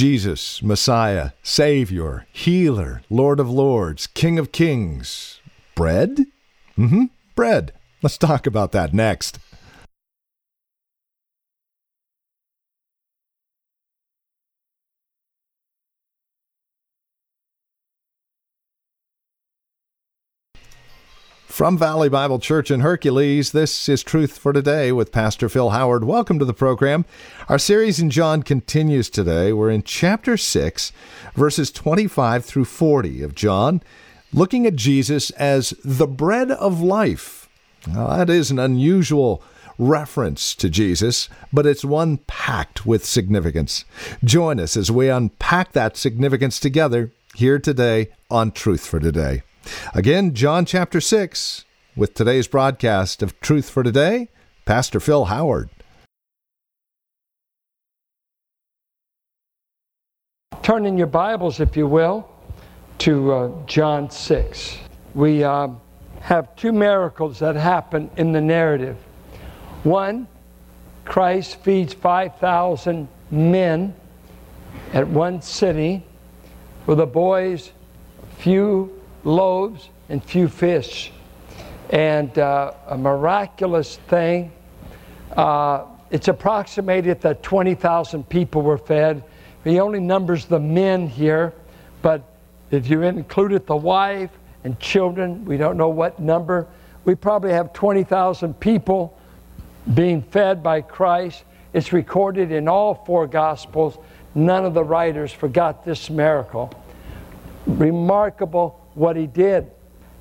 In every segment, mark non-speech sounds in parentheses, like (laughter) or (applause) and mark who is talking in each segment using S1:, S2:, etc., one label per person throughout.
S1: Jesus, Messiah, Savior, Healer, Lord of Lords, King of Kings. Bread? Mm hmm, bread. Let's talk about that next. From Valley Bible Church in Hercules, this is Truth for Today with Pastor Phil Howard. Welcome to the program. Our series in John continues today. We're in chapter 6, verses 25 through 40 of John, looking at Jesus as the bread of life. Now, that is an unusual reference to Jesus, but it's one packed with significance. Join us as we unpack that significance together here today on Truth for Today. Again, John chapter 6, with today's broadcast of Truth for Today, Pastor Phil Howard.
S2: Turn in your Bibles, if you will, to uh, John 6. We uh, have two miracles that happen in the narrative. One, Christ feeds 5,000 men at one city with the boys, few loaves and few fish. And uh, a miraculous thing. Uh, it's approximated that 20,000 people were fed. He only numbers the men here, but if you included the wife and children, we don't know what number. We probably have 20,000 people being fed by Christ. It's recorded in all four Gospels. None of the writers forgot this miracle. Remarkable what he did.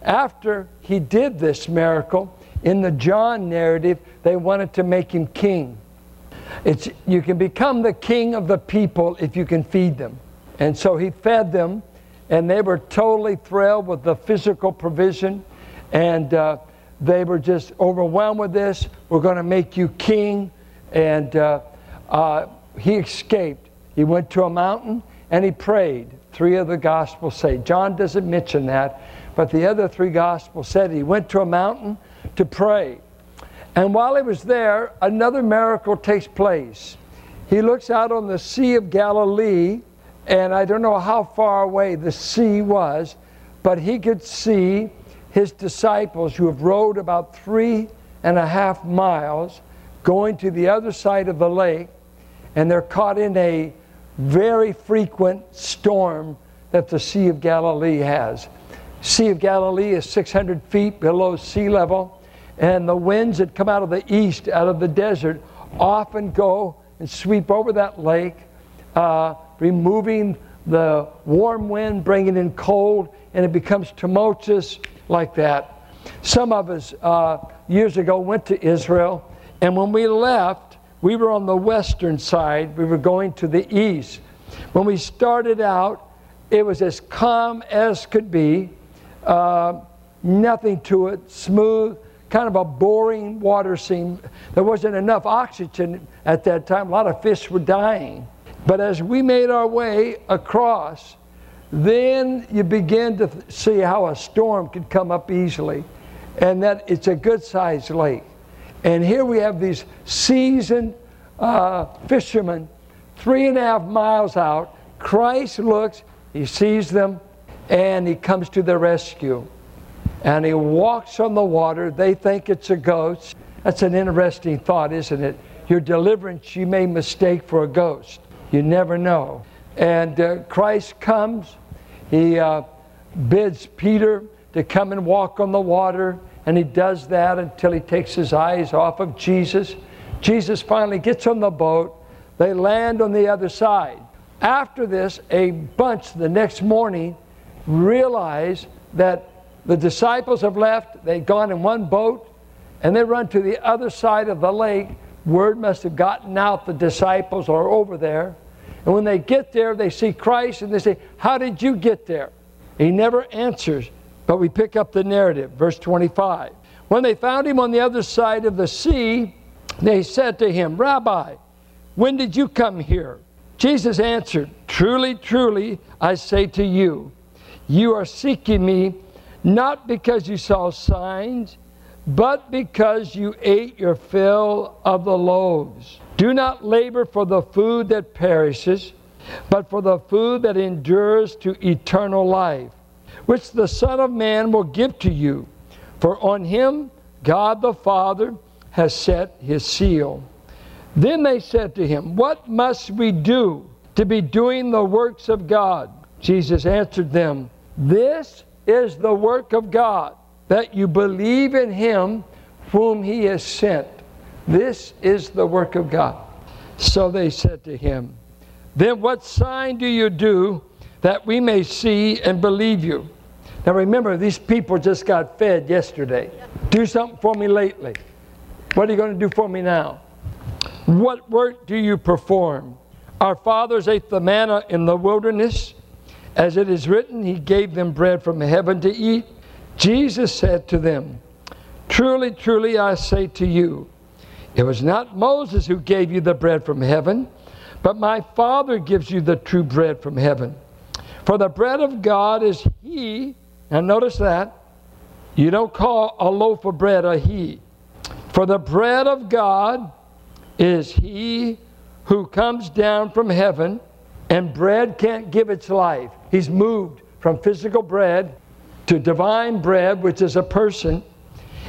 S2: After he did this miracle, in the John narrative, they wanted to make him king. It's, you can become the king of the people if you can feed them. And so he fed them, and they were totally thrilled with the physical provision. And uh, they were just overwhelmed with this. We're going to make you king. And uh, uh, he escaped. He went to a mountain and he prayed. Three of the Gospels say. John doesn't mention that, but the other three Gospels said he went to a mountain to pray. And while he was there, another miracle takes place. He looks out on the Sea of Galilee, and I don't know how far away the sea was, but he could see his disciples who have rowed about three and a half miles going to the other side of the lake, and they're caught in a very frequent storm that the Sea of Galilee has. Sea of Galilee is 600 feet below sea level, and the winds that come out of the east, out of the desert, often go and sweep over that lake, uh, removing the warm wind, bringing in cold, and it becomes tumultuous like that. Some of us uh, years ago went to Israel, and when we left, we were on the western side, we were going to the east. When we started out, it was as calm as could be, uh, nothing to it, smooth, kind of a boring water scene. There wasn't enough oxygen at that time, a lot of fish were dying. But as we made our way across, then you begin to see how a storm could come up easily, and that it's a good sized lake. And here we have these seasoned uh, fishermen, three and a half miles out. Christ looks, he sees them, and he comes to their rescue. And he walks on the water. They think it's a ghost. That's an interesting thought, isn't it? Your deliverance you may mistake for a ghost. You never know. And uh, Christ comes. He uh, bids Peter to come and walk on the water. And he does that until he takes his eyes off of Jesus. Jesus finally gets on the boat. They land on the other side. After this, a bunch the next morning realize that the disciples have left. They've gone in one boat and they run to the other side of the lake. Word must have gotten out the disciples are over there. And when they get there, they see Christ and they say, How did you get there? He never answers. But we pick up the narrative, verse 25. When they found him on the other side of the sea, they said to him, Rabbi, when did you come here? Jesus answered, Truly, truly, I say to you, you are seeking me not because you saw signs, but because you ate your fill of the loaves. Do not labor for the food that perishes, but for the food that endures to eternal life, which the Son of Man will give to you. For on him God the Father has set his seal. Then they said to him, What must we do to be doing the works of God? Jesus answered them, This is the work of God, that you believe in him whom he has sent. This is the work of God. So they said to him, Then what sign do you do that we may see and believe you? Now remember, these people just got fed yesterday. Do something for me lately. What are you going to do for me now? What work do you perform? Our fathers ate the manna in the wilderness. As it is written, He gave them bread from heaven to eat. Jesus said to them, Truly, truly, I say to you, it was not Moses who gave you the bread from heaven, but my Father gives you the true bread from heaven. For the bread of God is He. and notice that. You don't call a loaf of bread a He. For the bread of God is He who comes down from heaven, and bread can't give its life. He's moved from physical bread to divine bread, which is a person,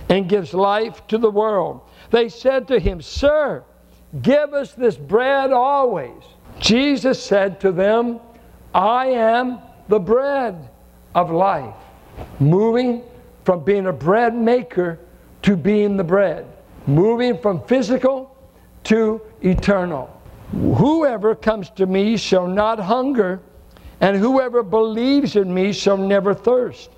S2: and gives life to the world. They said to him, Sir, give us this bread always. Jesus said to them, I am the bread of life. Moving from being a bread maker to being the bread. Moving from physical to eternal. Whoever comes to me shall not hunger, and whoever believes in me shall never thirst.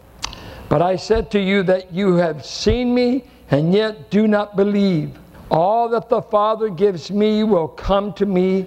S2: But I said to you that you have seen me and yet do not believe. All that the Father gives me will come to me,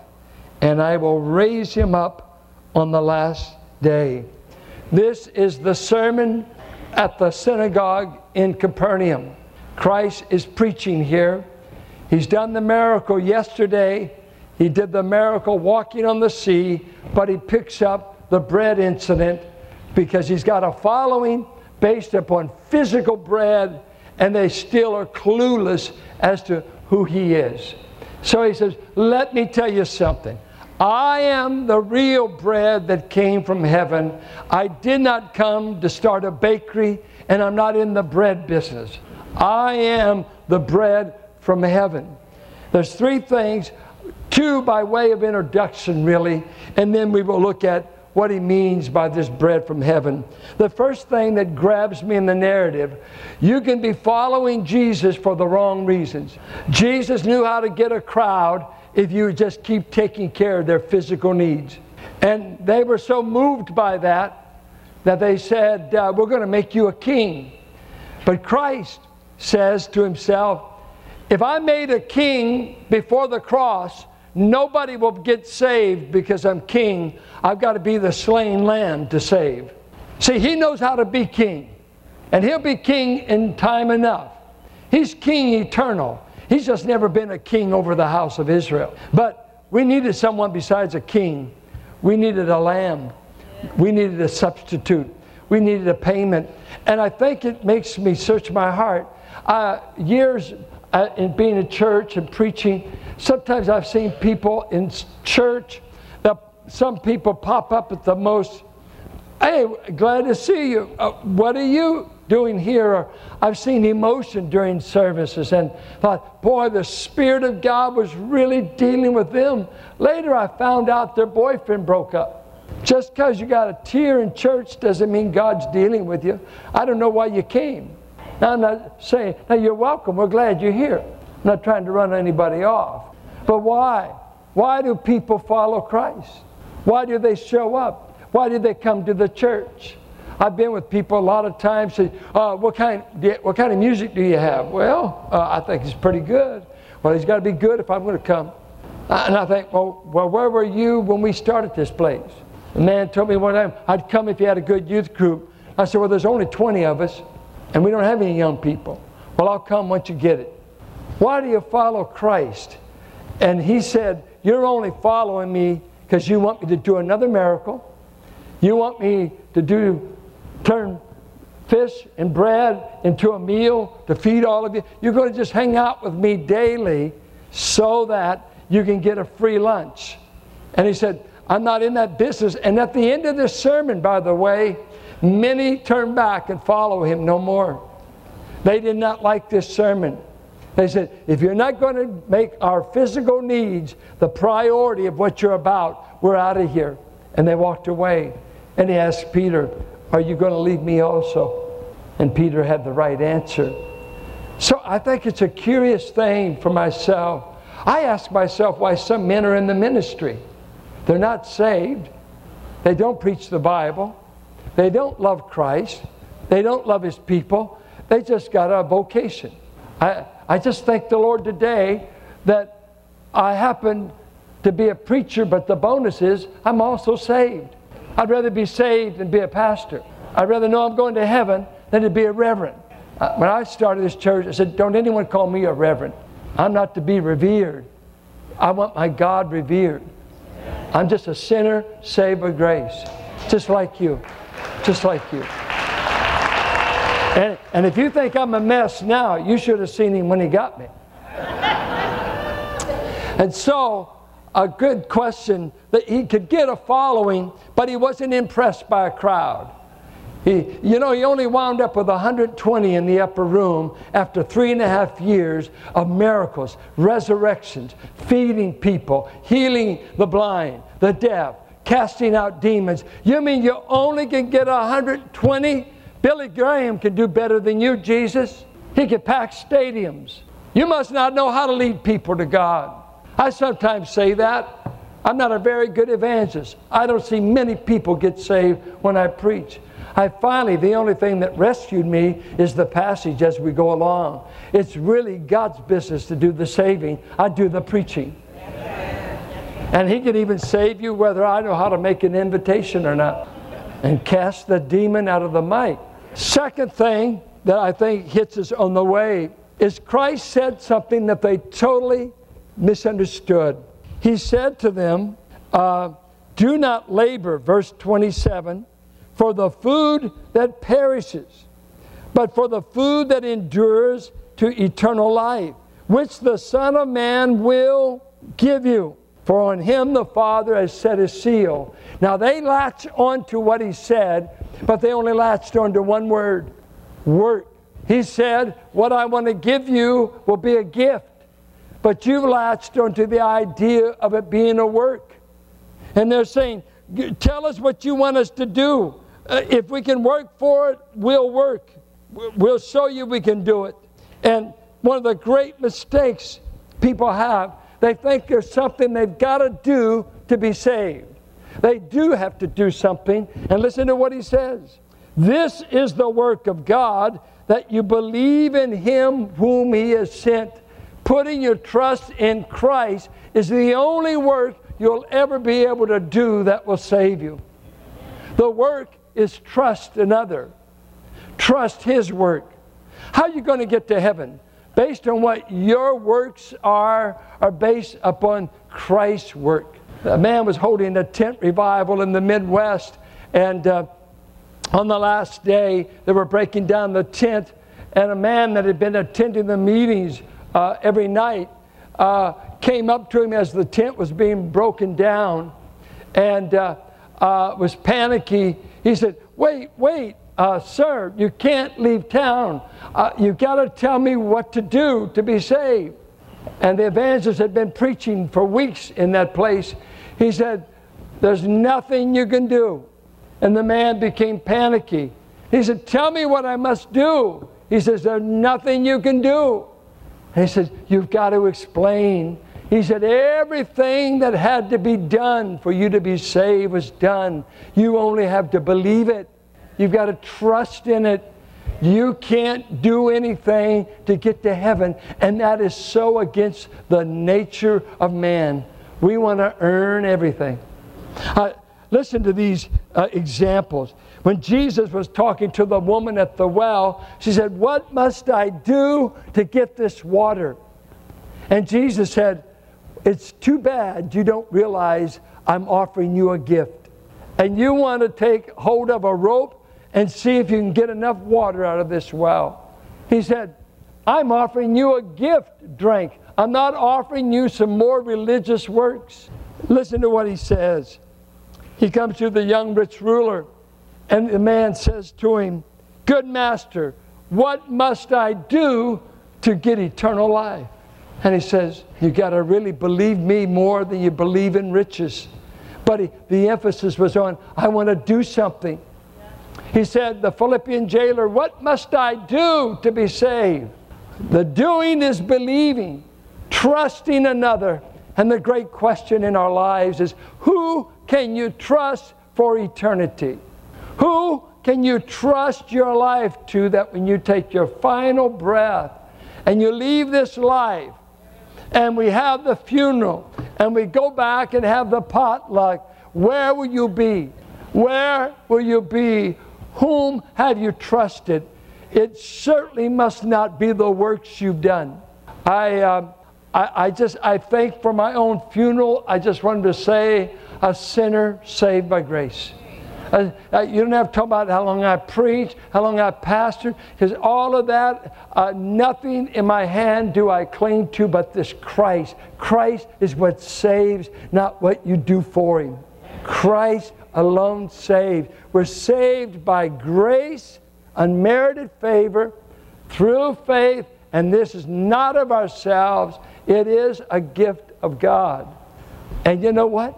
S2: and I will raise him up on the last day. This is the sermon at the synagogue in Capernaum. Christ is preaching here. He's done the miracle yesterday. He did the miracle walking on the sea, but he picks up the bread incident because he's got a following based upon physical bread, and they still are clueless as to who he is. So he says, Let me tell you something. I am the real bread that came from heaven. I did not come to start a bakery, and I'm not in the bread business. I am the bread from heaven. There's three things, two by way of introduction, really, and then we will look at what he means by this bread from heaven. The first thing that grabs me in the narrative, you can be following Jesus for the wrong reasons. Jesus knew how to get a crowd if you just keep taking care of their physical needs. And they were so moved by that that they said, uh, We're going to make you a king. But Christ says to himself, If I made a king before the cross, Nobody will get saved because I'm king. I've got to be the slain lamb to save. See, he knows how to be king, and he'll be king in time enough. He's king eternal. He's just never been a king over the house of Israel. But we needed someone besides a king. We needed a lamb. We needed a substitute. We needed a payment. And I think it makes me search my heart. Uh, years uh, in being in church and preaching, sometimes I've seen people in church that some people pop up at the most, hey, glad to see you. Uh, what are you doing here? Or I've seen emotion during services and thought, boy, the Spirit of God was really dealing with them. Later, I found out their boyfriend broke up. Just because you got a tear in church doesn't mean God's dealing with you. I don't know why you came. Now, I'm not saying, now you're welcome. We're glad you're here. I'm not trying to run anybody off. But why? Why do people follow Christ? Why do they show up? Why do they come to the church? I've been with people a lot of times say, uh, what, kind, what kind of music do you have? Well, uh, I think it's pretty good. Well, he's got to be good if I'm going to come. And I think, well, well, where were you when we started this place? The man told me one time, I'd come if you had a good youth group. I said, well, there's only 20 of us, and we don't have any young people. Well, I'll come once you get it. Why do you follow Christ? And he said, You're only following me because you want me to do another miracle. You want me to do turn fish and bread into a meal to feed all of you. You're going to just hang out with me daily so that you can get a free lunch. And he said, I'm not in that business. And at the end of this sermon, by the way, many turned back and follow him no more. They did not like this sermon. They said, if you're not going to make our physical needs the priority of what you're about, we're out of here. And they walked away. And he asked Peter, Are you going to leave me also? And Peter had the right answer. So I think it's a curious thing for myself. I ask myself why some men are in the ministry. They're not saved, they don't preach the Bible, they don't love Christ, they don't love His people, they just got a vocation. I, I just thank the Lord today that I happen to be a preacher, but the bonus is I'm also saved. I'd rather be saved than be a pastor. I'd rather know I'm going to heaven than to be a reverend. Uh, when I started this church, I said, Don't anyone call me a reverend. I'm not to be revered. I want my God revered. I'm just a sinner saved by grace, just like you, just like you. And, and if you think I'm a mess now, you should have seen him when he got me. (laughs) and so, a good question that he could get a following, but he wasn't impressed by a crowd. He, you know, he only wound up with 120 in the upper room after three and a half years of miracles, resurrections, feeding people, healing the blind, the deaf, casting out demons. You mean you only can get 120? Billy Graham can do better than you, Jesus. He can pack stadiums. You must not know how to lead people to God. I sometimes say that. I'm not a very good evangelist. I don't see many people get saved when I preach. I finally, the only thing that rescued me is the passage as we go along. It's really God's business to do the saving, I do the preaching. And He can even save you whether I know how to make an invitation or not and cast the demon out of the mic. Second thing that I think hits us on the way is Christ said something that they totally misunderstood. He said to them, uh, Do not labor, verse 27 for the food that perishes, but for the food that endures to eternal life, which the Son of Man will give you. For on him the Father has set his seal. Now they latch on to what he said, but they only latched on to one word work. He said, What I want to give you will be a gift, but you've latched onto the idea of it being a work. And they're saying, Tell us what you want us to do. Uh, if we can work for it, we'll work. We'll show you we can do it. And one of the great mistakes people have, they think there's something they've got to do to be saved. They do have to do something. And listen to what he says This is the work of God, that you believe in him whom he has sent. Putting your trust in Christ is the only work you'll ever be able to do that will save you. The work is trust another. Trust His work. How are you going to get to heaven? Based on what your works are, are based upon Christ's work. A man was holding a tent revival in the Midwest, and uh, on the last day, they were breaking down the tent, and a man that had been attending the meetings uh, every night uh, came up to him as the tent was being broken down and uh, uh, was panicky he said, Wait, wait, uh, sir, you can't leave town. Uh, you've got to tell me what to do to be saved. And the evangelist had been preaching for weeks in that place. He said, There's nothing you can do. And the man became panicky. He said, Tell me what I must do. He says, There's nothing you can do. He said, You've got to explain he said, Everything that had to be done for you to be saved was done. You only have to believe it. You've got to trust in it. You can't do anything to get to heaven. And that is so against the nature of man. We want to earn everything. Uh, listen to these uh, examples. When Jesus was talking to the woman at the well, she said, What must I do to get this water? And Jesus said, It's too bad you don't realize I'm offering you a gift. And you want to take hold of a rope and see if you can get enough water out of this well. He said, I'm offering you a gift drink. I'm not offering you some more religious works. Listen to what he says. He comes to the young rich ruler, and the man says to him, Good master, what must I do to get eternal life? And he says, You got to really believe me more than you believe in riches. But he, the emphasis was on, I want to do something. He said, The Philippian jailer, What must I do to be saved? The doing is believing, trusting another. And the great question in our lives is who can you trust for eternity? Who can you trust your life to that when you take your final breath and you leave this life and we have the funeral and we go back and have the potluck, where will you be? Where will you be? Whom have you trusted? it certainly must not be the works you've done. I, uh, I, I, just, I think for my own funeral, I just wanted to say, a sinner saved by grace. Uh, you don't have to talk about how long I preached, how long I pastored, because all of that, uh, nothing in my hand do I cling to but this Christ. Christ is what saves, not what you do for Him. Christ alone saves. We're saved by grace unmerited favor through faith, and this is not of ourselves, it is a gift of God. And you know what?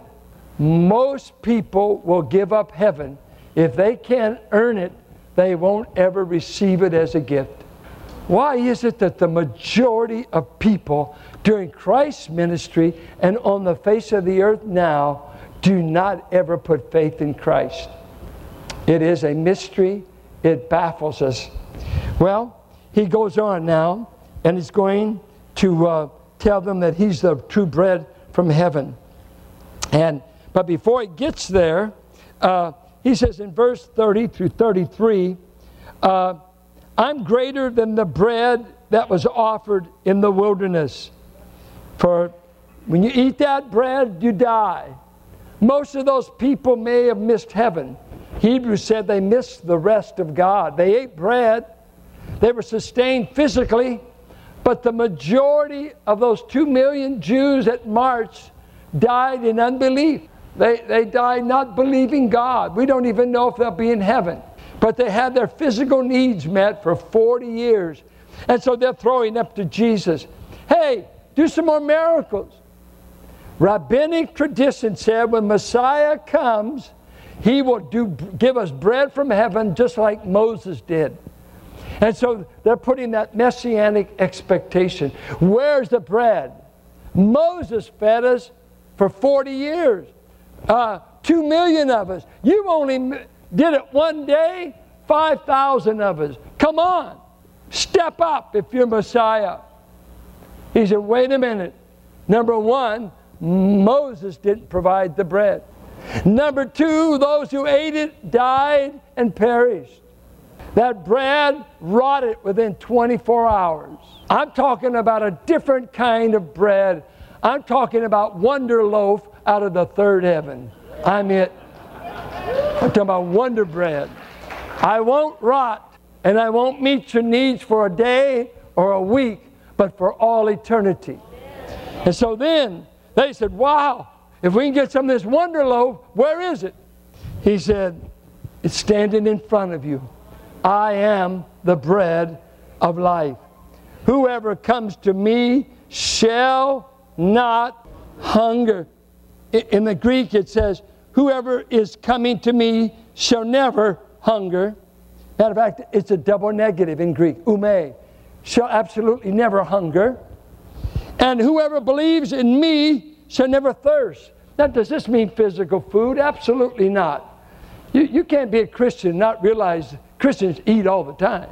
S2: Most people will give up heaven. If they can't earn it, they won't ever receive it as a gift. Why is it that the majority of people during Christ's ministry and on the face of the earth now do not ever put faith in Christ? It is a mystery it baffles us. Well, he goes on now, and he's going to uh, tell them that he's the true bread from heaven. And but before he gets there, uh, he says in verse 30 through 33, uh, I'm greater than the bread that was offered in the wilderness. For when you eat that bread, you die. Most of those people may have missed heaven. Hebrews said they missed the rest of God. They ate bread, they were sustained physically, but the majority of those two million Jews at March died in unbelief. They, they died not believing God. We don't even know if they'll be in heaven. But they had their physical needs met for 40 years. And so they're throwing up to Jesus. Hey, do some more miracles. Rabbinic tradition said when Messiah comes, he will do, give us bread from heaven just like Moses did. And so they're putting that messianic expectation. Where's the bread? Moses fed us for 40 years. Uh, Two million of us. You only did it one day, 5,000 of us. Come on, step up if you're Messiah. He said, wait a minute. Number one, Moses didn't provide the bread. Number two, those who ate it died and perished. That bread rotted within 24 hours. I'm talking about a different kind of bread. I'm talking about wonder loaf out of the third heaven. I'm it. I'm talking about wonder bread. I won't rot and I won't meet your needs for a day or a week, but for all eternity. And so then they said, Wow, if we can get some of this wonder loaf, where is it? He said, It's standing in front of you. I am the bread of life. Whoever comes to me shall not hunger. In the Greek, it says, Whoever is coming to me shall never hunger. Matter of fact, it's a double negative in Greek, ou mē, shall absolutely never hunger. And whoever believes in me shall never thirst. Now, does this mean physical food? Absolutely not. You, you can't be a Christian and not realize Christians eat all the time.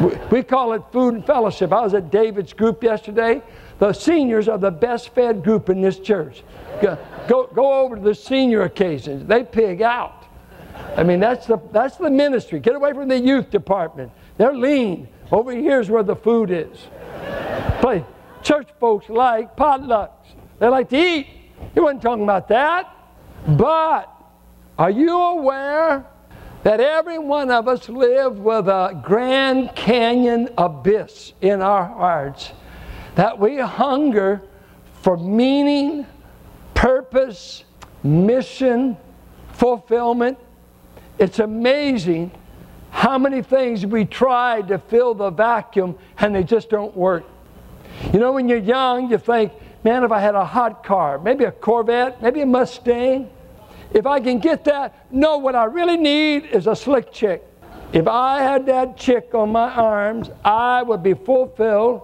S2: (laughs) we, we call it food and fellowship. I was at David's group yesterday. The seniors are the best fed group in this church. Go, go, go over to the senior occasions. They pig out. I mean, that's the, that's the ministry. Get away from the youth department. They're lean. Over here's where the food is. Play. Church folks like potlucks. They like to eat. He wasn't talking about that. But are you aware that every one of us live with a Grand Canyon abyss in our hearts? That we hunger for meaning, purpose, mission, fulfillment. It's amazing how many things we try to fill the vacuum and they just don't work. You know, when you're young, you think, man, if I had a hot car, maybe a Corvette, maybe a Mustang, if I can get that, no, what I really need is a slick chick. If I had that chick on my arms, I would be fulfilled.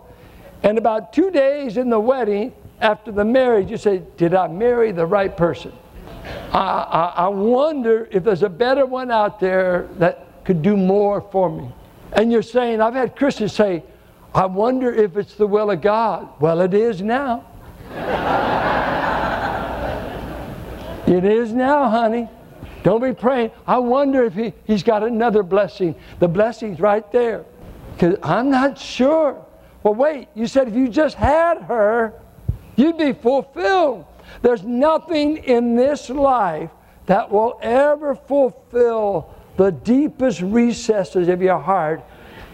S2: And about two days in the wedding, after the marriage, you say, Did I marry the right person? I, I, I wonder if there's a better one out there that could do more for me. And you're saying, I've had Christians say, I wonder if it's the will of God. Well, it is now. (laughs) it is now, honey. Don't be praying. I wonder if he, he's got another blessing. The blessing's right there. Because I'm not sure. Well, wait, you said if you just had her, you'd be fulfilled. There's nothing in this life that will ever fulfill the deepest recesses of your heart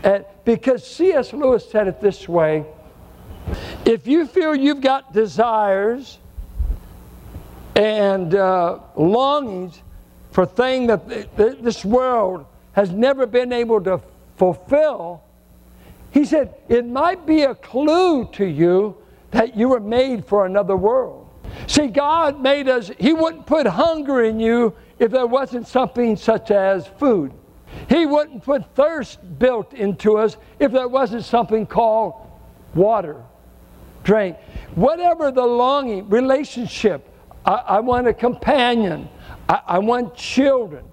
S2: and because C.S. Lewis said it this way if you feel you've got desires and uh, longings for things that th- th- this world has never been able to fulfill, he said it might be a clue to you that you were made for another world. See, God made us, He wouldn't put hunger in you if there wasn't something such as food. He wouldn't put thirst built into us if there wasn't something called water, drink. Whatever the longing, relationship, I, I want a companion, I, I want children.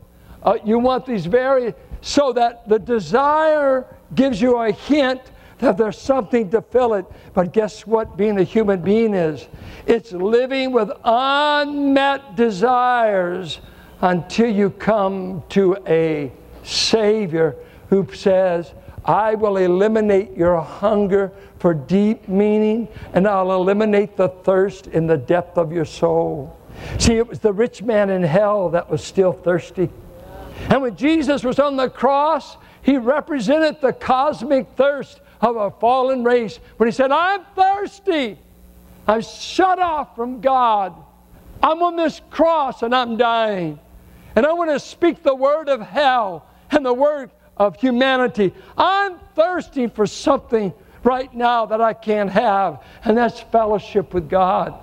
S2: Uh, you want these very, so that the desire gives you a hint that there's something to fill it. But guess what being a human being is? It's living with unmet desires until you come to a Savior who says, I will eliminate your hunger for deep meaning and I'll eliminate the thirst in the depth of your soul. See, it was the rich man in hell that was still thirsty. And when Jesus was on the cross, he represented the cosmic thirst of a fallen race. When he said, I'm thirsty, I'm shut off from God. I'm on this cross and I'm dying. And I want to speak the word of hell and the word of humanity. I'm thirsty for something right now that I can't have, and that's fellowship with God.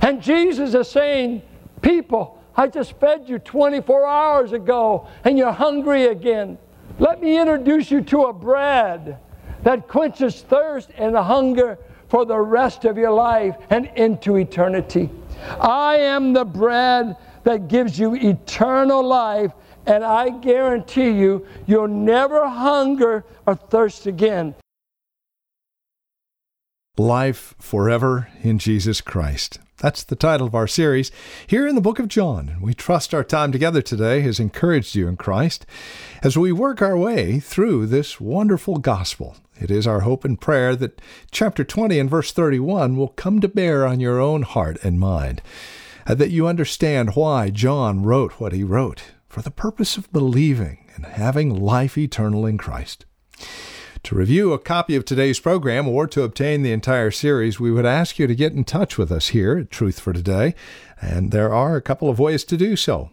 S2: And Jesus is saying, People, I just fed you 24 hours ago, and you're hungry again. Let me introduce you to a bread that quenches thirst and hunger for the rest of your life and into eternity. I am the bread that gives you eternal life and I guarantee you, you'll never hunger or thirst again.
S1: Life forever in Jesus Christ. That's the title of our series here in the book of John. We trust our time together today has encouraged you in Christ as we work our way through this wonderful gospel. It is our hope and prayer that chapter 20 and verse 31 will come to bear on your own heart and mind, and that you understand why John wrote what he wrote for the purpose of believing and having life eternal in Christ. To review a copy of today's program or to obtain the entire series, we would ask you to get in touch with us here at Truth for Today, and there are a couple of ways to do so.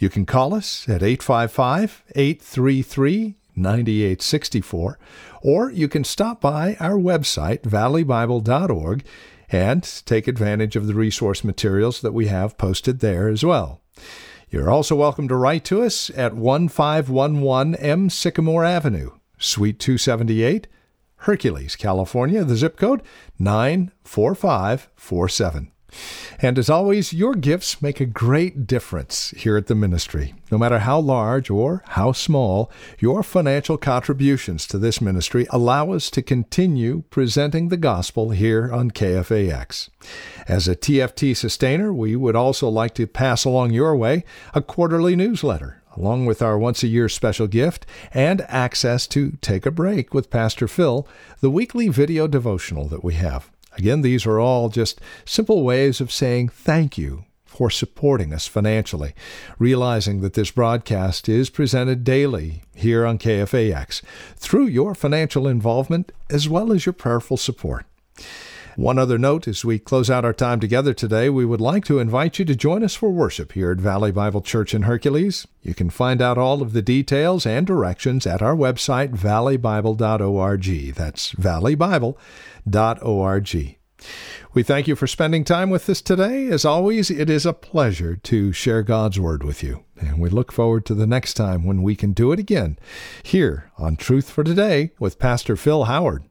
S1: You can call us at 855 833 9864, or you can stop by our website, valleybible.org, and take advantage of the resource materials that we have posted there as well. You're also welcome to write to us at 1511 M. Sycamore Avenue, Suite 278, Hercules, California, the zip code 94547. And as always, your gifts make a great difference here at the ministry. No matter how large or how small, your financial contributions to this ministry allow us to continue presenting the gospel here on KFAX. As a TFT sustainer, we would also like to pass along your way a quarterly newsletter along with our once a year special gift and access to Take a Break with Pastor Phil, the weekly video devotional that we have. Again, these are all just simple ways of saying thank you for supporting us financially, realizing that this broadcast is presented daily here on KFAX through your financial involvement as well as your prayerful support. One other note as we close out our time together today, we would like to invite you to join us for worship here at Valley Bible Church in Hercules. You can find out all of the details and directions at our website, valleybible.org. That's valleybible.org. We thank you for spending time with us today. As always, it is a pleasure to share God's Word with you. And we look forward to the next time when we can do it again here on Truth for Today with Pastor Phil Howard.